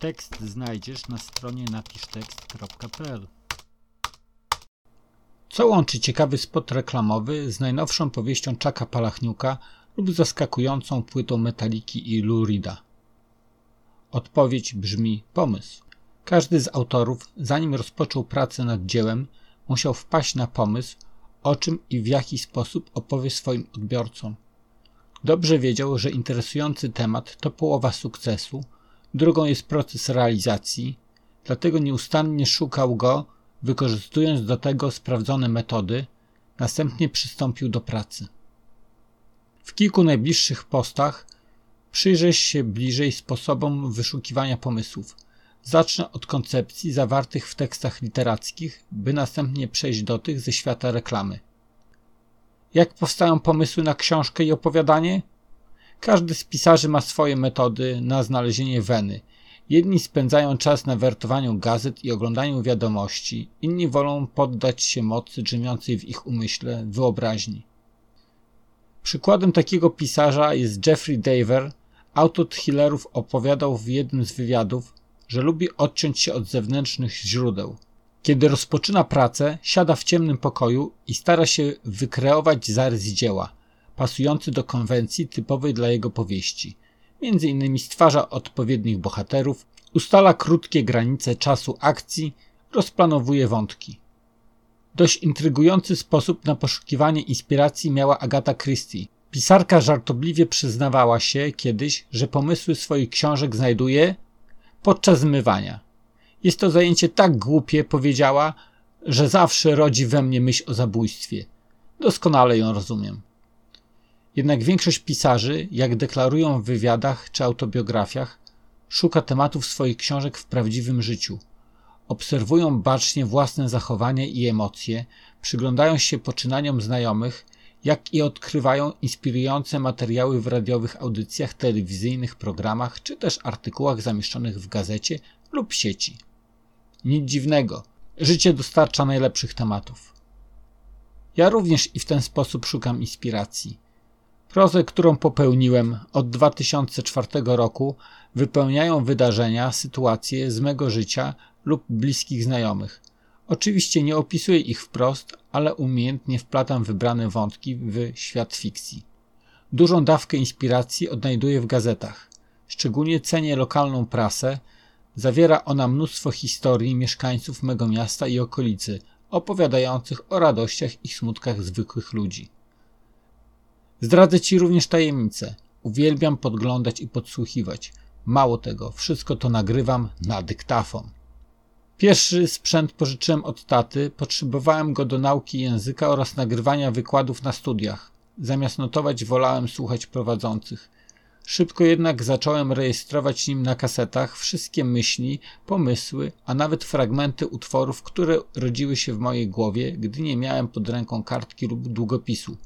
Tekst znajdziesz na stronie napisztekst.pl. Co łączy ciekawy spot reklamowy z najnowszą powieścią Czaka Palachniuka lub zaskakującą płytą Metaliki i Lurida? Odpowiedź brzmi pomysł. Każdy z autorów, zanim rozpoczął pracę nad dziełem, musiał wpaść na pomysł, o czym i w jaki sposób opowie swoim odbiorcom. Dobrze wiedział, że interesujący temat to połowa sukcesu, drugą jest proces realizacji, dlatego nieustannie szukał go, wykorzystując do tego sprawdzone metody, następnie przystąpił do pracy. W kilku najbliższych postach przyjrzę się bliżej sposobom wyszukiwania pomysłów. Zacznę od koncepcji zawartych w tekstach literackich, by następnie przejść do tych ze świata reklamy. Jak powstają pomysły na książkę i opowiadanie? Każdy z pisarzy ma swoje metody na znalezienie weny. Jedni spędzają czas na wertowaniu gazet i oglądaniu wiadomości, inni wolą poddać się mocy drzemiącej w ich umyśle, wyobraźni. Przykładem takiego pisarza jest Jeffrey Daver. Autor thrillerów opowiadał w jednym z wywiadów, że lubi odciąć się od zewnętrznych źródeł. Kiedy rozpoczyna pracę, siada w ciemnym pokoju i stara się wykreować zarys dzieła, pasujący do konwencji typowej dla jego powieści. Między innymi stwarza odpowiednich bohaterów, ustala krótkie granice czasu akcji, rozplanowuje wątki. Dość intrygujący sposób na poszukiwanie inspiracji miała Agata Christie. Pisarka żartobliwie przyznawała się kiedyś, że pomysły swoich książek znajduje podczas zmywania. Jest to zajęcie tak głupie, powiedziała, że zawsze rodzi we mnie myśl o zabójstwie. Doskonale ją rozumiem. Jednak większość pisarzy, jak deklarują w wywiadach czy autobiografiach, szuka tematów swoich książek w prawdziwym życiu. Obserwują bacznie własne zachowanie i emocje, przyglądają się poczynaniom znajomych, jak i odkrywają inspirujące materiały w radiowych audycjach, telewizyjnych programach czy też artykułach zamieszczonych w gazecie lub sieci. Nic dziwnego, życie dostarcza najlepszych tematów. Ja również i w ten sposób szukam inspiracji. Prozę, którą popełniłem od 2004 roku, wypełniają wydarzenia, sytuacje z mego życia lub bliskich znajomych. Oczywiście nie opisuję ich wprost, ale umiejętnie wplatam wybrane wątki w świat fikcji. Dużą dawkę inspiracji odnajduję w gazetach. Szczególnie cenię lokalną prasę. Zawiera ona mnóstwo historii mieszkańców mego miasta i okolicy, opowiadających o radościach i smutkach zwykłych ludzi. Zdradzę Ci również tajemnicę. Uwielbiam podglądać i podsłuchiwać. Mało tego, wszystko to nagrywam na dyktafon. Pierwszy sprzęt pożyczyłem od taty, potrzebowałem go do nauki języka oraz nagrywania wykładów na studiach. Zamiast notować, wolałem słuchać prowadzących. Szybko jednak zacząłem rejestrować nim na kasetach wszystkie myśli, pomysły, a nawet fragmenty utworów, które rodziły się w mojej głowie, gdy nie miałem pod ręką kartki lub długopisu.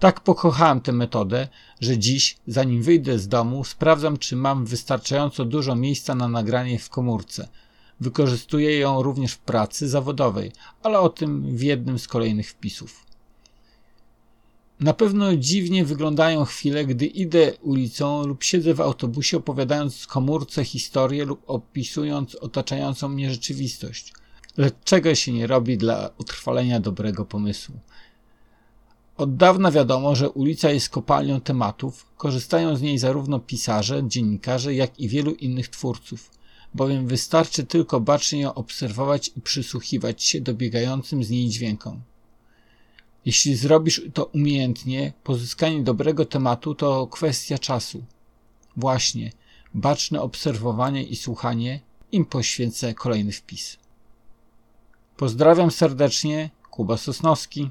Tak pokochałem tę metodę, że dziś, zanim wyjdę z domu, sprawdzam, czy mam wystarczająco dużo miejsca na nagranie w komórce. Wykorzystuję ją również w pracy zawodowej, ale o tym w jednym z kolejnych wpisów. Na pewno dziwnie wyglądają chwile, gdy idę ulicą lub siedzę w autobusie opowiadając komórce historię lub opisując otaczającą mnie rzeczywistość. Lecz czego się nie robi dla utrwalenia dobrego pomysłu? Od dawna wiadomo, że ulica jest kopalnią tematów, korzystają z niej zarówno pisarze, dziennikarze, jak i wielu innych twórców, bowiem wystarczy tylko bacznie ją obserwować i przysłuchiwać się dobiegającym z niej dźwiękom. Jeśli zrobisz to umiejętnie, pozyskanie dobrego tematu to kwestia czasu. Właśnie, baczne obserwowanie i słuchanie im poświęcę kolejny wpis. Pozdrawiam serdecznie, Kuba Sosnowski.